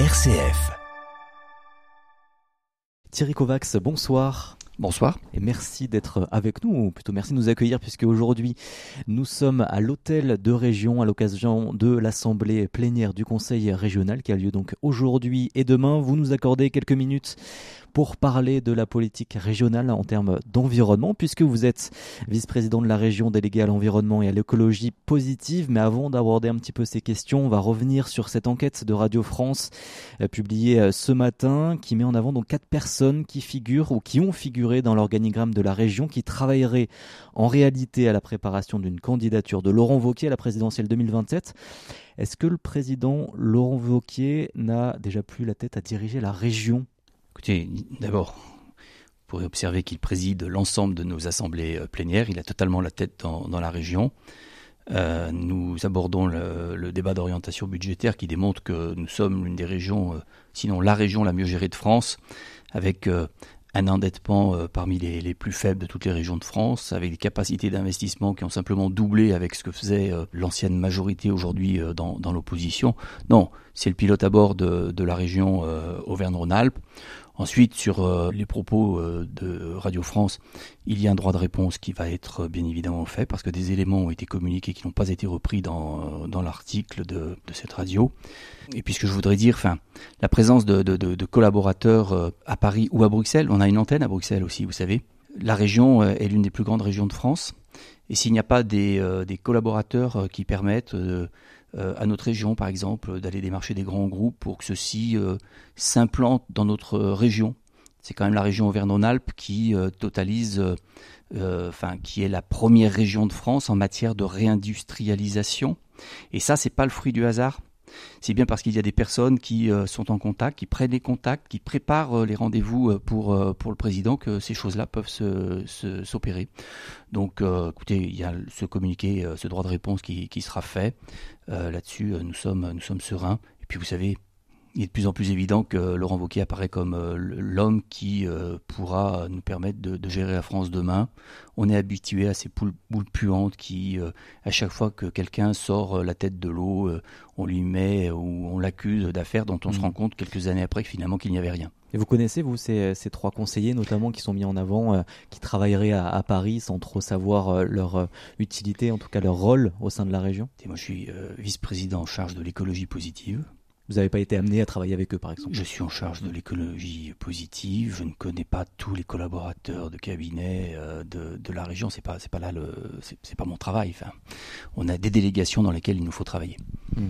RCF. Thierry Kovacs, bonsoir. Bonsoir. Et merci d'être avec nous, ou plutôt merci de nous accueillir, puisque aujourd'hui nous sommes à l'hôtel de région à l'occasion de l'assemblée plénière du Conseil régional qui a lieu donc aujourd'hui et demain. Vous nous accordez quelques minutes pour parler de la politique régionale en termes d'environnement, puisque vous êtes vice-président de la région délégué à l'environnement et à l'écologie positive. Mais avant d'aborder un petit peu ces questions, on va revenir sur cette enquête de Radio France euh, publiée euh, ce matin, qui met en avant donc quatre personnes qui figurent ou qui ont figuré dans l'organigramme de la région, qui travailleraient en réalité à la préparation d'une candidature de Laurent Wauquiez à la présidentielle 2027. Est-ce que le président Laurent Wauquiez n'a déjà plus la tête à diriger la région? Écoutez, d'abord, vous pourrez observer qu'il préside l'ensemble de nos assemblées euh, plénières. Il a totalement la tête dans, la région. Euh, nous abordons le, débat d'orientation budgétaire qui démontre que nous sommes l'une des régions, euh, sinon la région la mieux gérée de France, avec un endettement parmi les, plus faibles de toutes les régions de France, avec des capacités d'investissement qui ont simplement doublé avec ce que faisait l'ancienne majorité aujourd'hui dans, l'opposition. Non, c'est le pilote à bord de la région Auvergne-Rhône-Alpes. Ensuite, sur euh, les propos euh, de Radio France, il y a un droit de réponse qui va être bien évidemment fait parce que des éléments ont été communiqués qui n'ont pas été repris dans, dans l'article de, de, cette radio. Et puis ce que je voudrais dire, enfin, la présence de, de, de collaborateurs euh, à Paris ou à Bruxelles, on a une antenne à Bruxelles aussi, vous savez. La région est l'une des plus grandes régions de France. Et s'il n'y a pas des, des collaborateurs qui permettent euh, à notre région, par exemple, d'aller démarcher des grands groupes pour que ceux-ci euh, s'implantent dans notre région. C'est quand même la région Auvergne-Rhône-Alpes qui euh, totalise, enfin, qui est la première région de France en matière de réindustrialisation. Et ça, c'est pas le fruit du hasard. C'est bien parce qu'il y a des personnes qui euh, sont en contact, qui prennent les contacts, qui préparent euh, les rendez-vous euh, pour, le président que ces choses-là peuvent s'opérer. Donc, écoutez, il y a ce communiqué, ce droit de réponse qui, sera fait. Là-dessus, nous sommes sereins. Et puis, vous savez, il est de plus en plus évident que Laurent Wauquiez apparaît comme euh, l'homme qui euh, pourra nous permettre de, de, gérer la France demain. On est habitué à ces poules, boules puantes qui, euh, à chaque fois que quelqu'un sort la tête de l'eau, on lui met ou on l'accuse d'affaires dont on mmh. se rend compte quelques années après que finalement qu'il n'y avait rien. Et vous connaissez, vous, ces, ces, trois conseillers, notamment, qui sont mis en avant, euh, qui travailleraient à, à, Paris sans trop savoir euh, leur euh, utilité, en tout cas leur rôle au sein de la région? Et Moi, je suis vice-président en charge de l'écologie positive. Vous n'avez pas été amené à travailler avec eux, par exemple? Je suis en charge de l'écologie positive. Je ne connais pas tous les collaborateurs de cabinet euh, de, de, la région. C'est pas, c'est pas là le, c'est pas mon travail. Enfin, on a des délégations dans lesquelles il nous faut travailler. Mmh.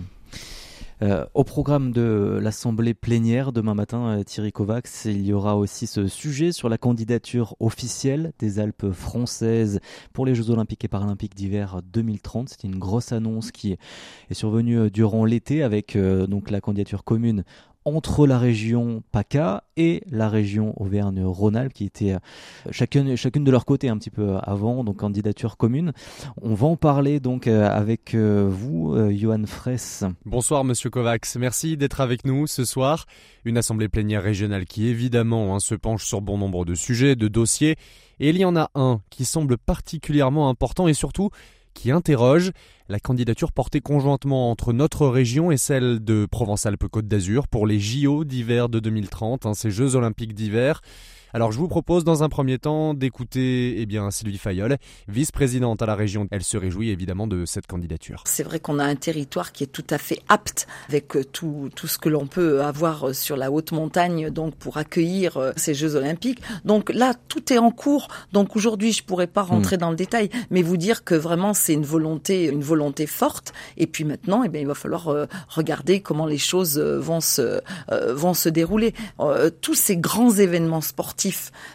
Euh, au programme de l'Assemblée plénière demain matin, euh, Thierry Kovacs, il y aura aussi ce sujet sur la candidature officielle des Alpes françaises pour les Jeux olympiques et paralympiques d'hiver 2030. C'est une grosse annonce qui est survenue euh, durant l'été avec donc la candidature commune entre la région PACA et la région Auvergne-Rhône-Alpes qui étaient euh, chacune, chacune de leur côté un petit peu avant, donc candidature commune. On va en parler donc euh, avec euh, vous, Johan Fraisse. Bonsoir Monsieur Kovacs, merci d'être avec nous ce soir. Une assemblée plénière régionale qui évidemment hein, se penche sur bon nombre de sujets, de dossiers, et il y en a un qui semble particulièrement important et surtout qui interroge la candidature portée conjointement entre notre région et celle de Provence-Alpes-Côte d'Azur pour les JO d'hiver de 2030, hein, ces Jeux olympiques d'hiver. Alors je vous propose dans un premier temps d'écouter eh bien Sylvie Fayol, vice-présidente à la région. Elle se réjouit évidemment de cette candidature. C'est vrai qu'on a un territoire qui est tout à fait apte avec euh, tout, tout ce que l'on peut avoir euh, sur la haute montagne donc pour accueillir euh, ces Jeux olympiques. Donc là tout est en cours. Donc aujourd'hui je pourrais pas rentrer mmh. dans le détail, mais vous dire que vraiment c'est une volonté une volonté forte. Et puis maintenant eh bien il va falloir regarder comment les choses vont se vont se dérouler. tous ces grands événements sportifs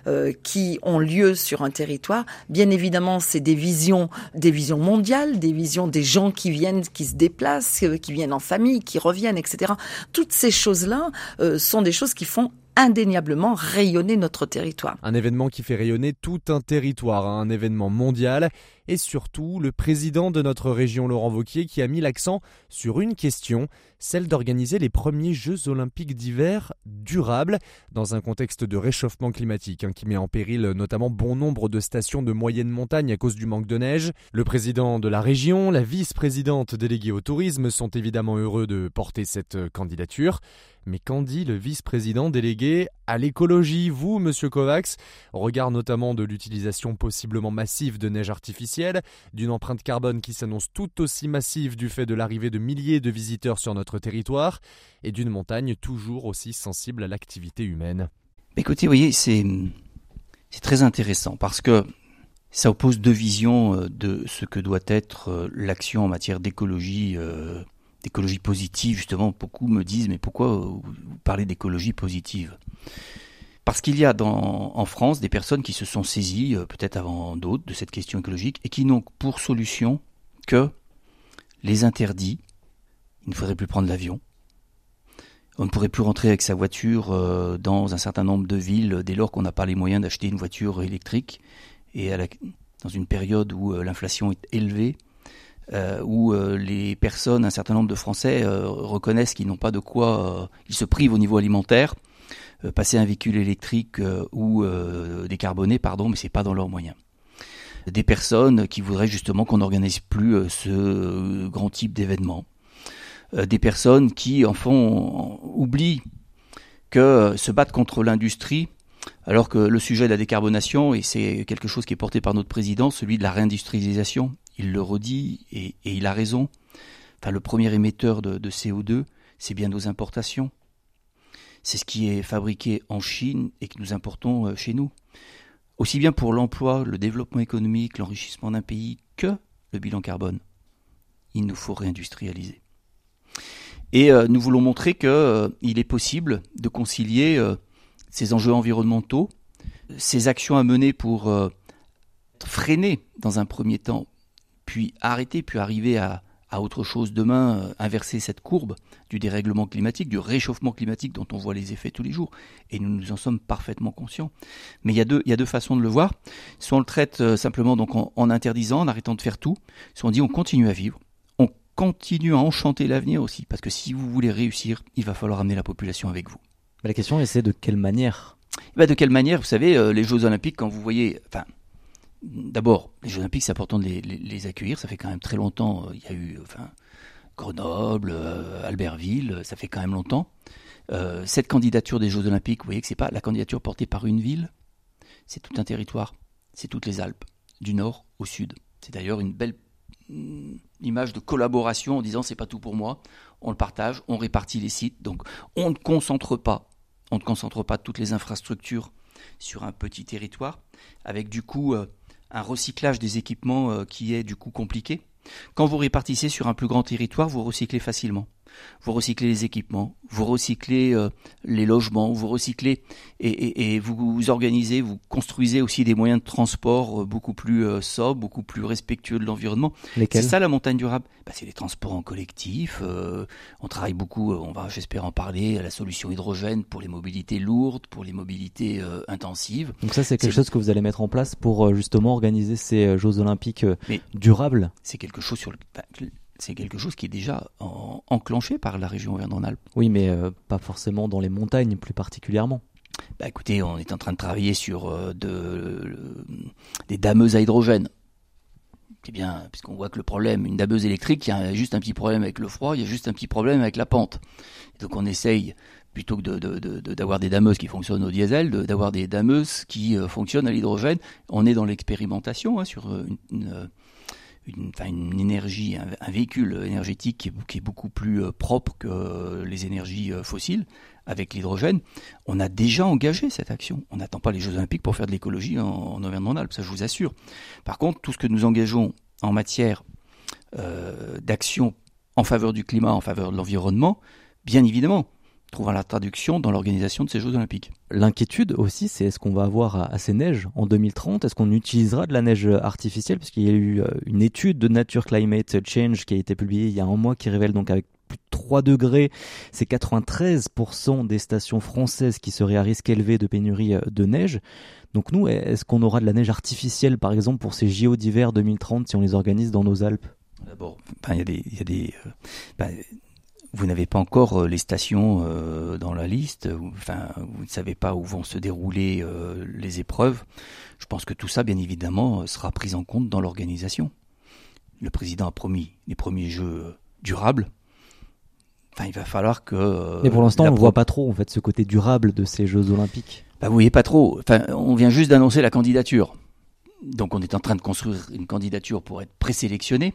euh, qui ont lieu sur un territoire. Bien évidemment, c'est des visions, des visions mondiales, des visions des gens qui viennent, qui se déplacent, euh, qui viennent en famille, qui reviennent, etc. Toutes ces choses-là euh, sont des choses qui font indéniablement rayonner notre territoire. Un événement qui fait rayonner tout un territoire, hein, un événement mondial. Et surtout le président de notre région Laurent Vauquier qui a mis l'accent sur une question, celle d'organiser les premiers Jeux olympiques d'hiver durables dans un contexte de réchauffement climatique hein, qui met en péril notamment bon nombre de stations de moyenne montagne à cause du manque de neige. Le président de la région, la vice-présidente déléguée au tourisme sont évidemment heureux de porter cette candidature. Mais qu'en dit le vice-président délégué à l'écologie, vous, monsieur Kovacs, au regard notamment de l'utilisation possiblement massive de neige artificielle, d'une empreinte carbone qui s'annonce tout aussi massive du fait de l'arrivée de milliers de visiteurs sur notre territoire, et d'une montagne toujours aussi sensible à l'activité humaine. Écoutez, vous voyez, c'est, très intéressant parce que ça oppose deux visions euh, de ce que doit être euh, l'action en matière d'écologie euh, d'écologie positive, justement, beaucoup me disent, mais pourquoi vous parlez d'écologie positive? Parce qu'il y a en France des personnes qui se sont saisies, euh, peut-être avant d'autres, de cette question écologique, et qui n'ont pour solution que les interdits. Il ne faudrait plus prendre l'avion. On ne pourrait plus rentrer avec sa voiture euh, dans un certain nombre de villes dès lors qu'on n'a pas les moyens d'acheter une voiture électrique. Et dans une période où euh, l'inflation est élevée, où les personnes, un certain nombre de Français reconnaissent qu'ils n'ont pas de quoi, ils se privent au niveau alimentaire, passer un véhicule électrique ou décarboné, pardon, mais c'est pas dans leurs moyens des personnes qui voudraient justement qu'on n'organise plus ce grand type d'événement. Des personnes qui, en fond, oublient que se battre contre l'industrie, alors que le sujet de la décarbonation, et c'est quelque chose qui est porté par notre président, celui de la réindustrialisation, il le redit et, il a raison. Enfin, le premier émetteur de, CO2, c'est bien nos importations. C'est ce qui est fabriqué en Chine et que nous importons euh, chez nous. Aussi bien pour l'emploi, le développement économique, l'enrichissement d'un pays que le bilan carbone. Il nous faut réindustrialiser. Et euh, nous voulons montrer qu'il euh, est possible de concilier ces enjeux environnementaux, ces actions à mener pour freiner dans un premier temps puis arrêter, puis arriver à, autre chose demain, euh, inverser cette courbe du dérèglement climatique, du réchauffement climatique dont on voit les effets tous les jours, et nous nous en sommes parfaitement conscients. Mais il y a deux, il y a deux façons de le voir. Soit on le traite euh, simplement donc en, interdisant, en arrêtant de faire tout, soit on dit on continue à vivre, on continue à enchanter l'avenir aussi, parce que si vous voulez réussir, il va falloir amener la population avec vous. la question est c'est de quelle manière? Bah De quelle manière, vous savez, euh, les Jeux Olympiques, quand vous voyez, enfin, D'abord, les Jeux Olympiques, c'est important de les, accueillir. Ça fait quand même très longtemps. Euh, il y a eu enfin, Grenoble, euh, Albertville, ça fait quand même longtemps. Euh, cette candidature des Jeux Olympiques, vous voyez que c'est pas la candidature portée par une ville, c'est tout un territoire, c'est toutes les Alpes, du nord au sud. C'est d'ailleurs une belle mm, image de collaboration en disant c'est pas tout pour moi, on le partage, on répartit les sites. Donc on ne concentre pas, on ne concentre pas toutes les infrastructures sur un petit territoire, avec du coup un recyclage des équipements euh, qui est du coup compliqué. Quand vous répartissez sur un plus grand territoire, vous recyclez facilement vous recyclez les équipements, vous recyclez euh, les logements, vous recyclez et, vous, vous, organisez, vous construisez aussi des moyens de transport euh, beaucoup plus euh, sobres, beaucoup plus respectueux de l'environnement. C'est ça la montagne durable. Bah, c'est les transports en collectif. on travaille beaucoup, on va j'espère en parler, à la solution hydrogène pour les mobilités lourdes, pour les mobilités intensives. Donc ça c'est quelque chose que vous allez mettre en place pour justement organiser ces Jeux olympiques durables? C'est quelque chose sur le c'est quelque chose qui est déjà enclenché par la région Auvergne-Rhône-Alpes. Oui, mais euh, pas forcément dans les montagnes plus particulièrement. Bah écoutez, on est en train de travailler sur euh, de, des dameuses à hydrogène. C'est bien, puisqu'on voit que le problème, une dameuse électrique, il y a juste un petit problème avec le froid, il y a juste un petit problème avec la pente. donc on essaye, plutôt que d'avoir de, des dameuses qui fonctionnent au diesel, d'avoir des dameuses qui euh, fonctionnent à l'hydrogène. On est dans l'expérimentation hein, sur une une, une énergie, un, véhicule énergétique qui est, beaucoup plus euh, propre que les énergies euh, fossiles avec l'hydrogène, on a déjà engagé cette action. On n'attend pas les Jeux Olympiques pour faire de l'écologie en, en Auvergne-Rhône-Alpes, ça je vous assure. Par contre, tout ce que nous engageons en matière euh, d'action en faveur du climat, en faveur de l'environnement, bien évidemment, trouvant la traduction dans l'organisation de ces Jeux Olympiques. L'inquiétude aussi, c'est est-ce qu'on va avoir assez neige en 2030 Est-ce qu'on utilisera de la neige artificielle? Parce qu'il y a eu euh, une étude de Nature Climate Change qui a été publiée il y a un mois qui révèle donc avec plus de 3 degrés. C'est 93% des stations françaises qui seraient à risque élevé de pénurie de neige. Donc nous, est-ce qu'on aura de la neige artificielle, par exemple, pour ces JO d'hiver 2030 si on les organise dans nos Alpes? D'abord, il y a des, y a des ben, vous n'avez pas encore euh, les stations euh, dans la liste, enfin, vous ne savez pas où vont se dérouler euh, les épreuves. Je pense que tout ça, bien évidemment, sera pris en compte dans l'organisation. Le président a promis les premiers jeux durables. Enfin, il va falloir que. Mais pour l'instant, on ne voit pas trop en fait ce côté durable de ces Jeux Olympiques. Bah, vous voyez pas trop. Enfin, on vient juste d'annoncer la candidature. Donc on est en train de construire une candidature pour être présélectionné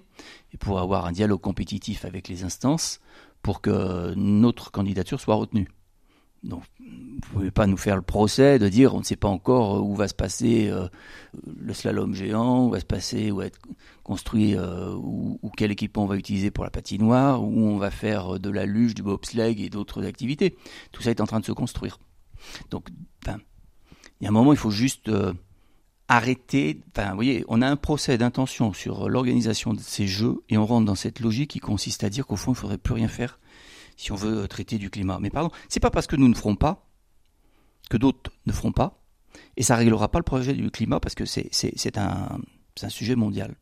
et pour avoir un dialogue compétitif avec les instances pour que notre candidature soit retenue. Donc, vous ne pouvez pas nous faire le procès de dire on ne sait pas encore où va se passer euh, le slalom géant, où va se passer, où va être construit, euh, ou, quel équipement on va utiliser pour la patinoire, où on va faire de la luge, du bobsleigh et d'autres activités. Tout ça est en train de se construire. Donc, il y a un moment, il faut juste euh, arrêter. Enfin, vous voyez, on a un procès d'intention sur l'organisation de ces jeux et on rentre dans cette logique qui consiste à dire qu'au fond, il ne faudrait plus rien faire si on veut traiter du climat. Mais pardon, c'est pas parce que nous ne ferons pas que d'autres ne feront pas et ça réglera pas le projet du climat parce que c'est un, sujet mondial.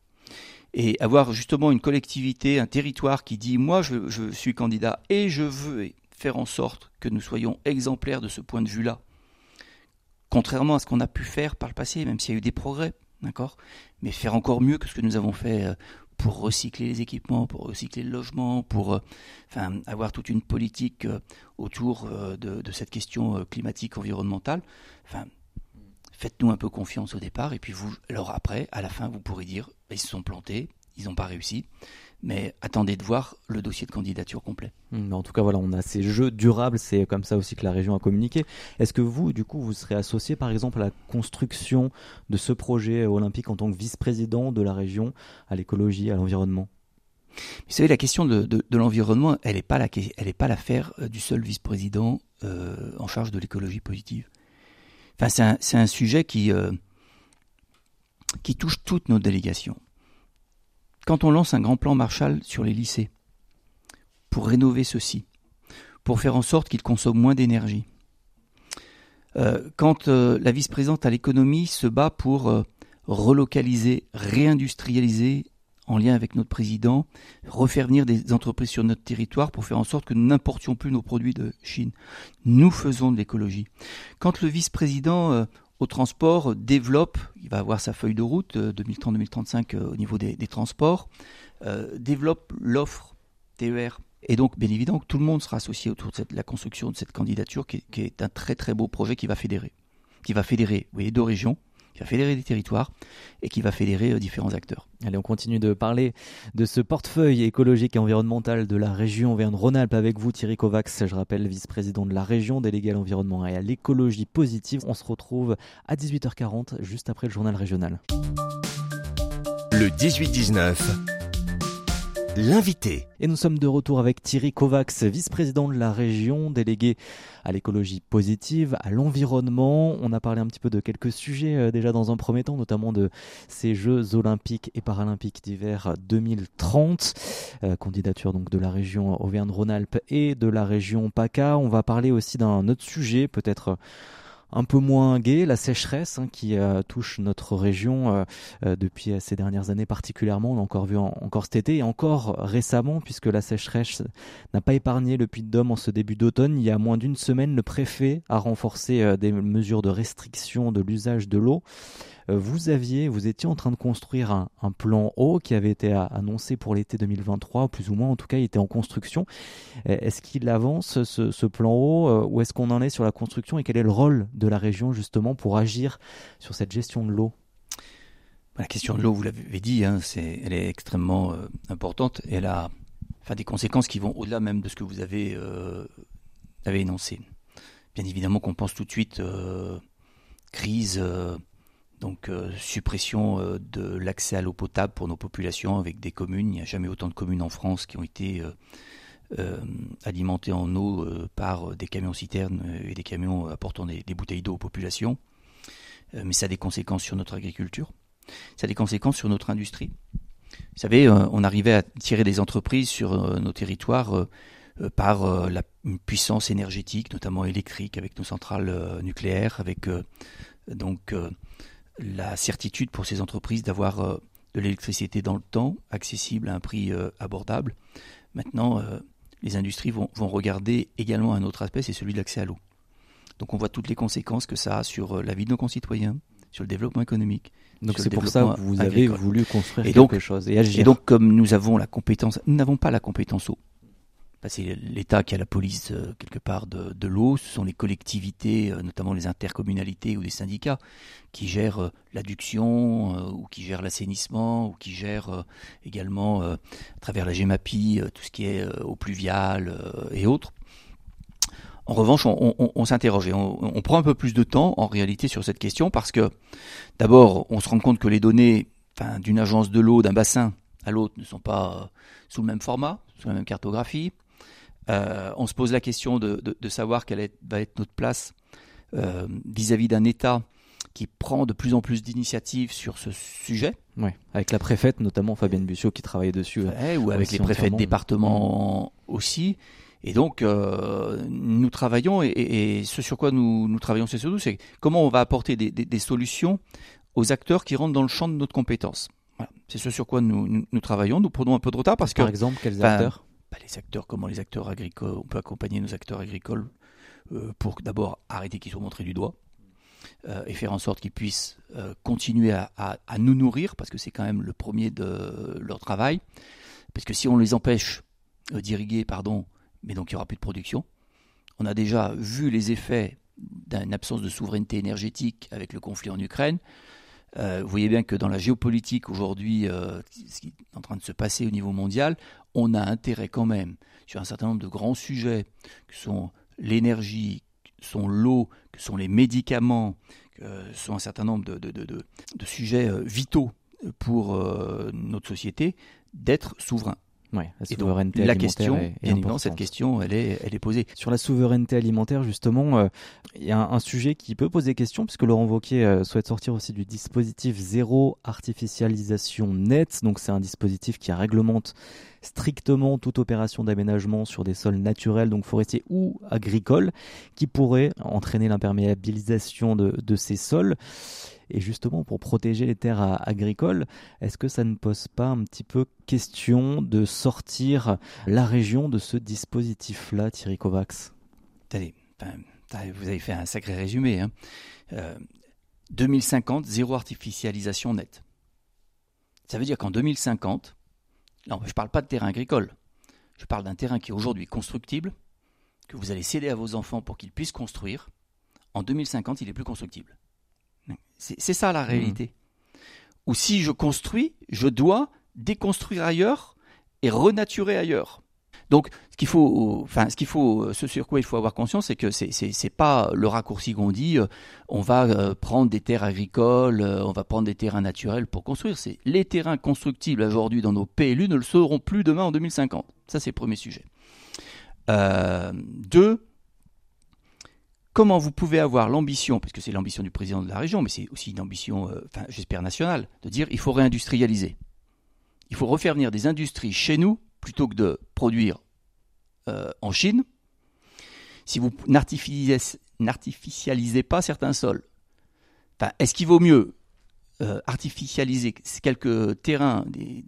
Et avoir justement une collectivité, un territoire qui dit moi je, je suis candidat et je veux faire en sorte que nous soyons exemplaires de ce point de vue-là contrairement à ce qu'on a pu faire par le passé, même s'il y a eu des progrès, d'accord? Mais faire encore mieux que ce que nous avons fait euh, pour recycler les équipements, pour recycler le logement, pour euh, enfin, avoir toute une politique euh, autour de, cette question climatique, environnementale. Enfin, faites-nous un peu confiance au départ, et puis vous, alors après, à la fin, vous pourrez dire, ils se sont plantés, ils n'ont pas réussi mais attendez de voir le dossier de candidature complet. Hmm, en tout cas, voilà, on a ces jeux durables, c'est comme ça aussi que la région a communiqué. Est-ce que vous, du coup, vous serez associé, par exemple, à la construction de ce projet olympique en tant que vice-président de la région à l'écologie, à l'environnement? Vous savez, la question de, l'environnement, elle n'est pas l'affaire euh, du seul vice-président euh, en charge de l'écologie positive. Enfin, c'est un, sujet qui, euh, qui touche toutes nos délégations quand on lance un grand plan Marshall sur les lycées, pour rénover ceux-ci, pour faire en sorte qu'ils consomment moins d'énergie, euh, quand euh, la vice-présidente à l'économie se bat pour euh, relocaliser, réindustrialiser en lien avec notre président, refaire venir des entreprises sur notre territoire pour faire en sorte que nous n'importions plus nos produits de Chine. Nous faisons de l'écologie. Quand le vice-président au transport développe, il va avoir sa feuille de route 2030-2035 euh, euh, au niveau des, transports, euh, développe l'offre TER. Et donc, bien évidemment, tout le monde sera associé autour de la construction de cette candidature qui est, un très très beau projet qui va fédérer. Qui va fédérer, deux régions, qui va fédérer des territoires et qui va fédérer euh, différents acteurs. Allez, on continue de parler de ce portefeuille écologique et environnemental de la région Auvergne-Rhône-Alpes avec vous, Thierry Kovacs, je rappelle, vice-président de la région, délégué à l'environnement et à l'écologie positive. On se retrouve à 18h40, juste après le journal régional. Le 18-19 l'invité. Et nous sommes de retour avec Thierry Kovacs, vice-président de la région, délégué à l'écologie positive, à l'environnement. On a parlé un petit peu de quelques sujets euh, déjà dans un premier temps, notamment de ces Jeux olympiques et paralympiques d'hiver 2030. Euh, candidature donc de la région Auvergne-Rhône-Alpes et de la région PACA. On va parler aussi d'un autre sujet, peut-être un peu moins gai, la sécheresse hein, qui euh, touche notre région euh, euh, depuis ces dernières années particulièrement. On l'a encore vu encore cet été et encore récemment puisque la sécheresse n'a pas épargné le Puy-de-Dôme en ce début d'automne. Il y a moins d'une semaine, le préfet a renforcé des mesures de restriction de l'usage de l'eau. Euh, vous aviez, vous étiez en train de construire un, plan eau qui avait été annoncé pour l'été 2023, plus ou moins, en tout cas, il était en construction. Euh, est-ce qu'il avance ce, plan eau euh, Où est-ce qu'on en est sur la construction et quel est le rôle de la région justement pour agir sur cette gestion de l'eau? La question de l'eau, vous l'avez dit, hein, elle est extrêmement importante elle a des conséquences qui vont au-delà même de ce que vous avez, avez énoncé. Bien évidemment qu'on pense tout de suite crise donc euh, suppression euh, de l'accès à l'eau potable pour nos populations avec des communes. Il n'y a jamais autant de communes en France qui ont été euh, alimentées en eau par des camions citernes et des camions apportant des, bouteilles d'eau aux populations. mais ça a des conséquences sur notre agriculture. Ça a des conséquences sur notre industrie. Vous savez, on arrivait à tirer des entreprises sur nos territoires par la, une puissance énergétique, notamment électrique, avec nos centrales nucléaires, avec donc la certitude pour ces entreprises d'avoir de l'électricité dans le temps, accessible à un prix abordable. Maintenant, les industries vont, regarder également un autre aspect, c'est celui de l'accès à l'eau. Donc on voit toutes les conséquences que ça a sur euh, la vie de nos concitoyens, sur le développement économique. Donc c'est pour ça que vous avez voulu construire quelque chose et agir. Et donc comme nous avons la compétence, nous n'avons pas la compétence eau c'est l'État qui a la police euh, quelque part de, l'eau, ce sont les collectivités, euh, notamment les intercommunalités ou les syndicats, qui gèrent euh, l'adduction ou qui gèrent l'assainissement ou qui gèrent également à travers la GEMAPI tout ce qui est eau pluviale et autres. En revanche, on, s'interroge et on, prend un peu plus de temps en réalité sur cette question parce que d'abord, on se rend compte que les données d'une agence de l'eau, d'un bassin à l'autre ne sont pas sous le même format, sous la même cartographie. Euh, on se pose la question de, savoir quelle va être notre place euh, vis-à-vis d'un État qui prend de plus en plus d'initiatives sur ce sujet. Ouais, avec la préfète notamment Fabienne Bussiot qui travaille dessus. ou avec les préfets de département aussi. Et donc, euh, nous travaillons, et, ce sur quoi nous, travaillons, c'est surtout, c'est comment on va apporter des, solutions aux acteurs qui rentrent dans le champ de notre compétence. C'est ce sur quoi nous, travaillons. Nous prenons un peu de retard parce que... Par exemple, quels ben, acteurs? Les acteurs, comment les acteurs agricoles, on peut accompagner nos acteurs agricoles euh, pour d'abord arrêter qu'ils soient montrés du doigt euh, et faire en sorte qu'ils puissent euh, continuer à, nous nourrir, parce que c'est quand même le premier de leur travail. Parce que si on les empêche d'irriguer, pardon, mais donc il n'y aura plus de production. On a déjà vu les effets d'une absence de souveraineté énergétique avec le conflit en Ukraine. Vous voyez bien que dans la géopolitique aujourd'hui, ce qui est en train de se passer au niveau mondial, on a intérêt quand même sur un certain nombre de grands sujets que sont l'énergie, que sont l'eau, que sont les médicaments, que sont un certain nombre de, sujets euh, vitaux pour euh, notre société, d'être souverain. Ouais, la souveraineté la question, est, cette question, elle est, elle est posée. Sur la souveraineté alimentaire, justement, euh, il y a un, sujet qui peut poser question, puisque Laurent Wauquiez souhaite sortir aussi du dispositif zéro artificialisation nette. Donc, c'est un dispositif qui réglemente strictement toute opération d'aménagement sur des sols naturels, donc forestiers ou agricoles, qui pourrait entraîner l'imperméabilisation de, ces sols. Et justement, pour protéger les terres agricoles, est-ce que ça ne pose pas un petit peu question de sortir la région de ce dispositif-là, Thierry Kovacs? Vous avez fait un sacré résumé. 2050, hein. euh, zéro artificialisation nette. Ça veut dire qu'en 2050, non, je ne parle pas de terrain agricole. Je parle d'un terrain qui est aujourd'hui constructible, que vous allez céder à vos enfants pour qu'ils puissent construire. En 2050, il est plus constructible. C'est ça la mmh. réalité. Ou si je construis, je dois déconstruire ailleurs et renaturer ailleurs. Donc, ce qu'il faut, enfin, ce qu'il faut, ce sur quoi il faut avoir conscience, c'est que c'est, c'est, pas le raccourci qu'on dit. Euh, on va euh, prendre des terres agricoles, euh, on va prendre des terrains naturels pour construire. C'est les terrains constructibles aujourd'hui dans nos PLU ne le seront plus demain en 2050. Ça, c'est le premier sujet. deux, comment vous pouvez avoir l'ambition, parce que c'est l'ambition du président de la région, mais c'est aussi une ambition, j'espère nationale, de dire il faut réindustrialiser. Il faut refaire venir des industries chez nous plutôt que de produire euh, en Chine, si vous n'artificialisez pas certains sols, est-ce qu'il vaut mieux euh, artificialiser quelques terrains, des,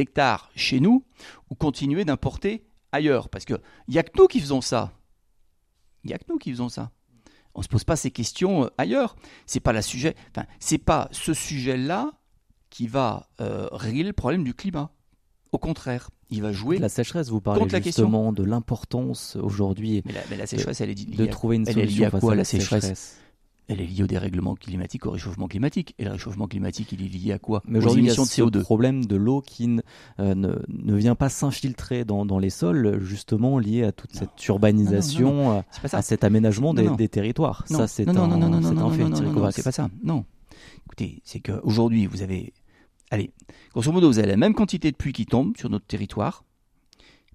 hectares chez nous, ou continuer d'importer ailleurs? Parce qu'il n'y a que nous qui faisons ça. Il n'y a que nous qui faisons ça. On ne se pose pas ces questions euh, ailleurs. C'est pas. Enfin, pas ce sujet-là qui va régler le problème du climat. Au contraire, il va jouer. La sécheresse, vous parlez justement de l'importance aujourd'hui. Mais, la sécheresse, elle est liée, de trouver une elle solution est liée à quoi la sécheresse, Elle est liée au dérèglement climatique, au réchauffement climatique. Et le réchauffement climatique, il est lié à quoi? Mais aujourd'hui, il y a ce problème de l'eau qui ne, euh, ne, vient pas s'infiltrer dans, dans, les sols, justement lié à toute cette urbanisation, à cet aménagement des, des, territoires. Ça, c'est un, non, non, non, non, non, c'est pas ça. Non. Écoutez, c'est qu'aujourd'hui, vous avez allez, grosso modo, vous avez la même quantité de pluie qui tombe sur notre territoire,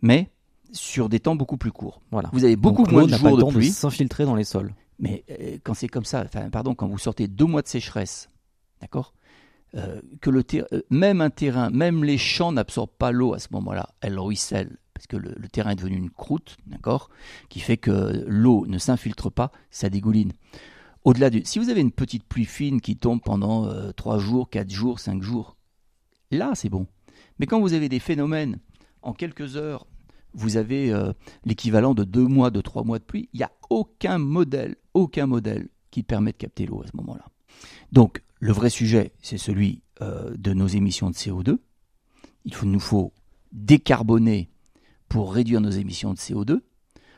mais sur des temps beaucoup plus courts. Voilà. Vous avez beaucoup moins de jours de pluie. s'infiltrer dans les sols. Mais euh, quand c'est comme ça, enfin, pardon, quand vous sortez deux mois de sécheresse, d'accord que le même un terrain, même les champs n'absorbent pas l'eau à ce moment-là, elle ruisselle parce que le, terrain est devenu une croûte, d'accord, qui fait que l'eau ne s'infiltre pas, ça dégouline. Au-delà du, si vous avez une petite pluie fine qui tombe pendant 3 jours, 4 jours, 5 jours, là c'est bon. Mais quand vous avez des phénomènes en quelques heures, vous avez euh, l'équivalent de 2 mois, de 3 mois de pluie, il n'y a aucun modèle, aucun modèle qui permet de capter l'eau à ce moment-là. Donc le vrai sujet, c'est celui euh, de nos émissions de CO2. Il nous faut décarboner pour réduire nos émissions de CO2,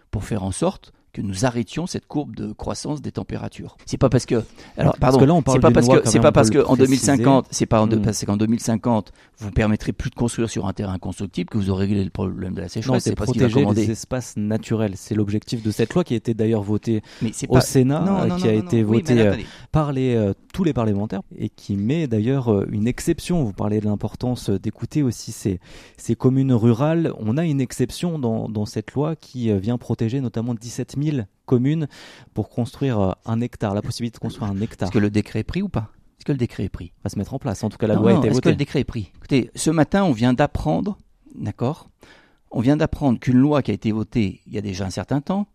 pour faire en sorte que nous arrêtions cette courbe de croissance des températures. C'est pas parce que alors pardon, c'est pas parce que c'est pas parce que en 2050, c'est pas en hmm. parce qu'en 2050 vous permettrez plus de construire sur un terrain constructible que vous aurez réglé le problème de la sécheresse. C'est protéger les espaces naturels. C'est l'objectif de cette loi qui a été d'ailleurs votée au Sénat, qui a été votée euh, par les euh, tous les parlementaires et qui met d'ailleurs euh, une exception. Vous parlez de l'importance d'écouter aussi ces ces communes rurales. On a une exception dans dans cette loi qui vient protéger notamment 17 000 communes pour construire euh, un hectare, la possibilité de construire un hectare. Est-ce que le décret est pris ou pas? Est-ce que le décret est pris? Va se mettre en place. En tout cas, la loi a été Est-ce que le décret est pris? Écoutez, ce matin, on vient d'apprendre, d'accord? On vient d'apprendre qu'une loi qui a été votée il y a déjà un certain temps,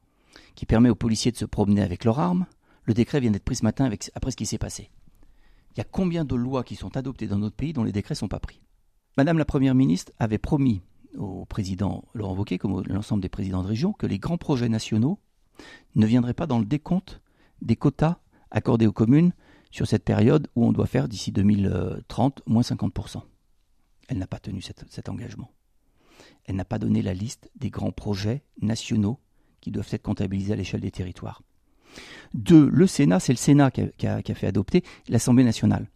qui permet aux policiers de se promener avec leurs armes, le décret vient d'être pris ce matin avec, après ce qui s'est passé. Il y a combien de lois qui sont adoptées dans notre pays dont les décrets ne sont pas pris? Madame la Première ministre avait promis au président Laurent Wauquiez, comme l'ensemble des présidents de région, que les grands projets nationaux ne viendrait pas dans le décompte des quotas accordés aux communes sur cette période où on doit faire d'ici 2030 moins 50%. Elle n'a pas tenu cet, engagement. Elle n'a pas donné la liste des grands projets nationaux qui doivent être comptabilisés à l'échelle des territoires. Deux, le Sénat, c'est le Sénat qui a, fait adopter l'Assemblée nationale.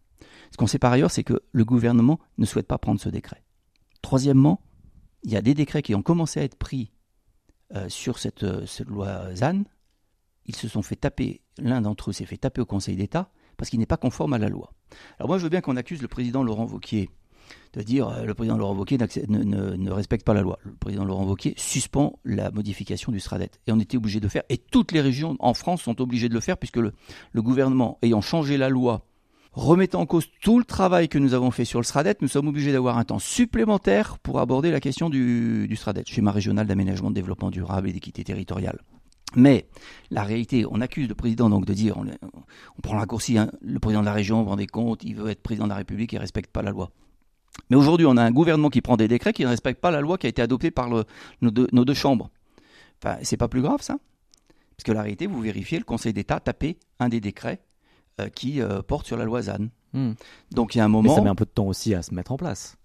Ce qu'on sait par ailleurs, c'est que le gouvernement ne souhaite pas prendre ce décret. Troisièmement, il y a des décrets qui ont commencé à être pris euh, sur euh, cette, loi ZAN, ils se sont fait taper, l'un d'entre eux s'est fait taper au Conseil d'État parce qu'il n'est pas conforme à la loi. Alors moi je veux bien qu'on accuse le président Laurent Wauquiez de dire euh, le président Laurent Wauquiez ne, respecte pas la loi. Le président Laurent Wauquiez suspend la modification du SRADET. Et on était obligé de faire, et toutes les régions en France sont obligées de le faire puisque le, le gouvernement ayant changé la loi remettant en cause tout le travail que nous avons fait sur le SRADET, nous sommes obligés d'avoir un temps supplémentaire pour aborder la question du, SRADET, schéma régional d'aménagement, de développement durable et d'équité territoriale. Mais la réalité, on accuse le président donc de dire, on, prend le raccourci, hein, le président de la région, vous vous rendez compte, il veut être président de la République et ne respecte pas la loi. Mais aujourd'hui, on a un gouvernement qui prend des décrets qui ne respecte pas la loi qui a été adoptée par nos, deux, chambres. Enfin, c'est pas plus grave ça Parce que la réalité, vous vérifiez, le Conseil d'État a un des décrets qui euh, porte sur la loi ZAN. Hmm. Donc il y a un moment. Mais ça met un peu de temps aussi à se mettre en place.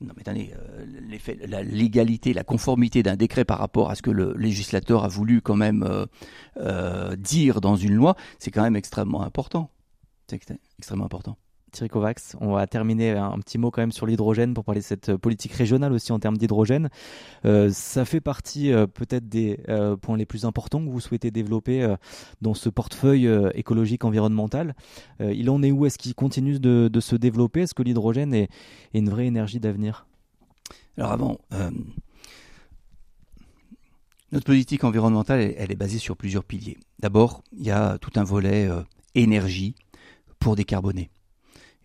Non mais attendez, euh, la légalité, la conformité d'un décret par rapport à ce que le législateur a voulu quand même dire dans une loi, c'est quand même extrêmement important. C'est extrêmement important. On va terminer un petit mot quand même sur l'hydrogène pour parler de cette politique régionale aussi en termes d'hydrogène. Euh, ça fait partie euh, peut-être des euh, points les plus importants que vous souhaitez développer dans ce portefeuille écologique environnemental. il en est où? Est-ce qu'il continue de, se développer? Est-ce que l'hydrogène est, une vraie énergie d'avenir? Alors avant, notre politique environnementale, elle est basée sur plusieurs piliers. D'abord, il y a tout un volet énergie pour décarboner.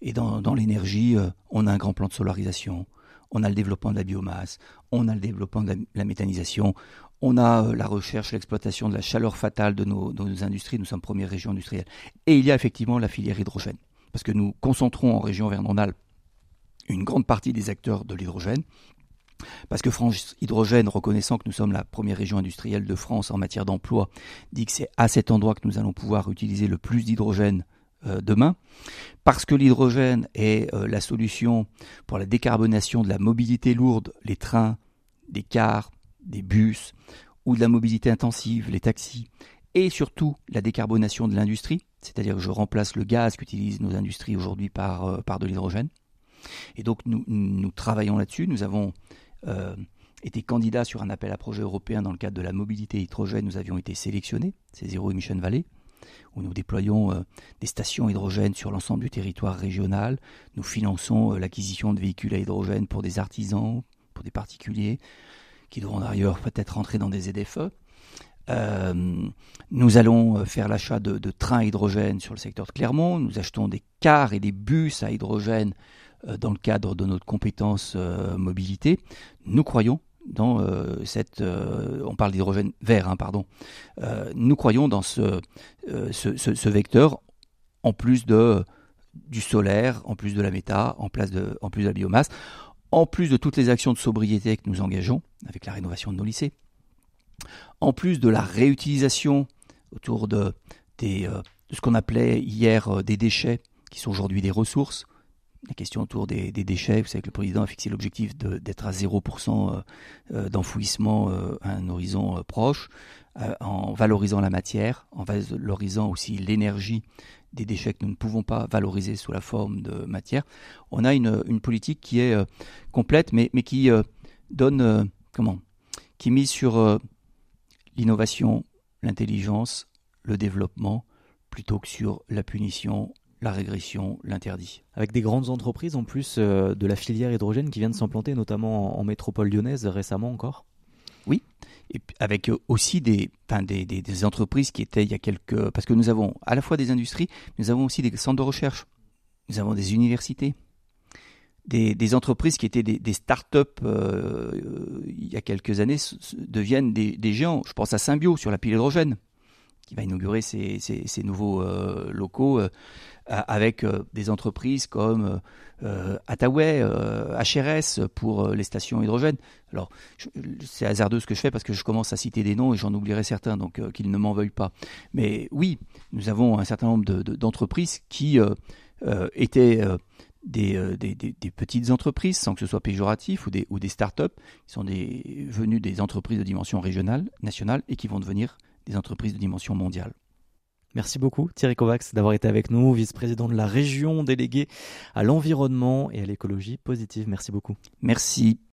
Et dans, l'énergie, euh, on a un grand plan de solarisation, on a le développement de la biomasse, on a le développement de la, méthanisation, on a euh, la recherche, l'exploitation de la chaleur fatale de nos, industries, nous sommes première région industrielle. Et il y a effectivement la filière hydrogène, parce que nous concentrons en région Vernon-Alpes une grande partie des acteurs de l'hydrogène, parce que France Hydrogène, reconnaissant que nous sommes la première région industrielle de France en matière d'emploi, dit que c'est à cet endroit que nous allons pouvoir utiliser le plus d'hydrogène demain, parce que l'hydrogène est euh, la solution pour la décarbonation de la mobilité lourde, les trains, des cars, des bus, ou de la mobilité intensive, les taxis, et surtout la décarbonation de l'industrie, c'est-à-dire que je remplace le gaz qu'utilisent nos industries aujourd'hui par, euh, par de l'hydrogène. Et donc nous, nous travaillons là-dessus, nous avons été candidats sur un appel à projet européen dans le cadre de la mobilité hydrogène, nous avions été sélectionnés, c'est Zero Emission Valley où nous déployons euh, des stations hydrogène sur l'ensemble du territoire régional. Nous finançons euh, l'acquisition de véhicules à hydrogène pour des artisans, pour des particuliers, qui devront d'ailleurs peut-être rentrer dans des ZFE. nous allons faire l'achat de, de, trains à hydrogène sur le secteur de Clermont. Nous achetons des cars et des bus à hydrogène dans le cadre de notre compétence mobilité. Nous croyons euh, euh, on parle d'hydrogène vert, hein, pardon. Euh, nous croyons dans ce, vecteur en plus du solaire, en plus de la méta, en, plus de la biomasse, en plus de toutes les actions de sobriété que nous engageons avec la rénovation de nos lycées, en plus de la réutilisation autour de ce qu'on appelait hier des déchets, qui sont aujourd'hui des ressources, la question autour des, déchets. Vous savez que le président a fixé l'objectif d'être à 0% euh, euh, d'enfouissement euh, à un horizon proche, en valorisant la matière, en valorisant aussi l'énergie des déchets que nous ne pouvons pas valoriser sous la forme de matière. On a une, politique qui est complète, mais, mais qui donne, comment Qui mise sur l'innovation, l'intelligence, le développement, plutôt que sur la punition la régression l'interdit. Avec des grandes entreprises en plus euh, de la filière hydrogène qui viennent s'implanter notamment en, métropole lyonnaise récemment encore. Oui, et avec euh, aussi des, entreprises qui étaient il y a quelques... Parce que nous avons à la fois des industries, nous avons aussi des centres de recherche, nous avons des universités, des, entreprises qui étaient des, start-up euh, il y a quelques années deviennent des, géants. Je pense à Symbio sur la pile hydrogène qui va inaugurer ces, nouveaux locaux avec euh, des entreprises comme euh, Attaway, HRS euh, pour les stations hydrogène. Alors, c'est hasardeux ce que je fais parce que je commence à citer des noms et j'en oublierai certains, donc qu'ils ne m'en veuillent pas. Mais oui, nous avons un certain nombre d'entreprises qui étaient des, des, petites entreprises, sans que ce soit péjoratif, ou des, ou des start-up, qui sont des, venues des entreprises de dimension régionale, nationale, et qui vont devenir des entreprises de dimension mondiale. Merci beaucoup Thierry Kovacs d'avoir été avec nous, vice-président de la région délégué à l'environnement et à l'écologie positive. Merci beaucoup. Merci.